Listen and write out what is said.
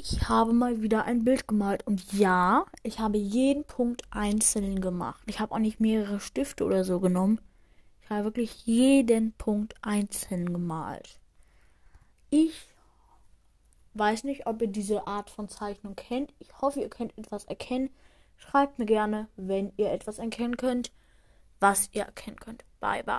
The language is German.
ich habe mal wieder ein Bild gemalt. Und ja, ich habe jeden Punkt einzeln gemacht. Ich habe auch nicht mehrere Stifte oder so genommen. Ich habe wirklich jeden Punkt einzeln gemalt. Ich weiß nicht, ob ihr diese Art von Zeichnung kennt. Ich hoffe, ihr könnt etwas erkennen. Schreibt mir gerne, wenn ihr etwas erkennen könnt, was ihr erkennen könnt. Bye, bye.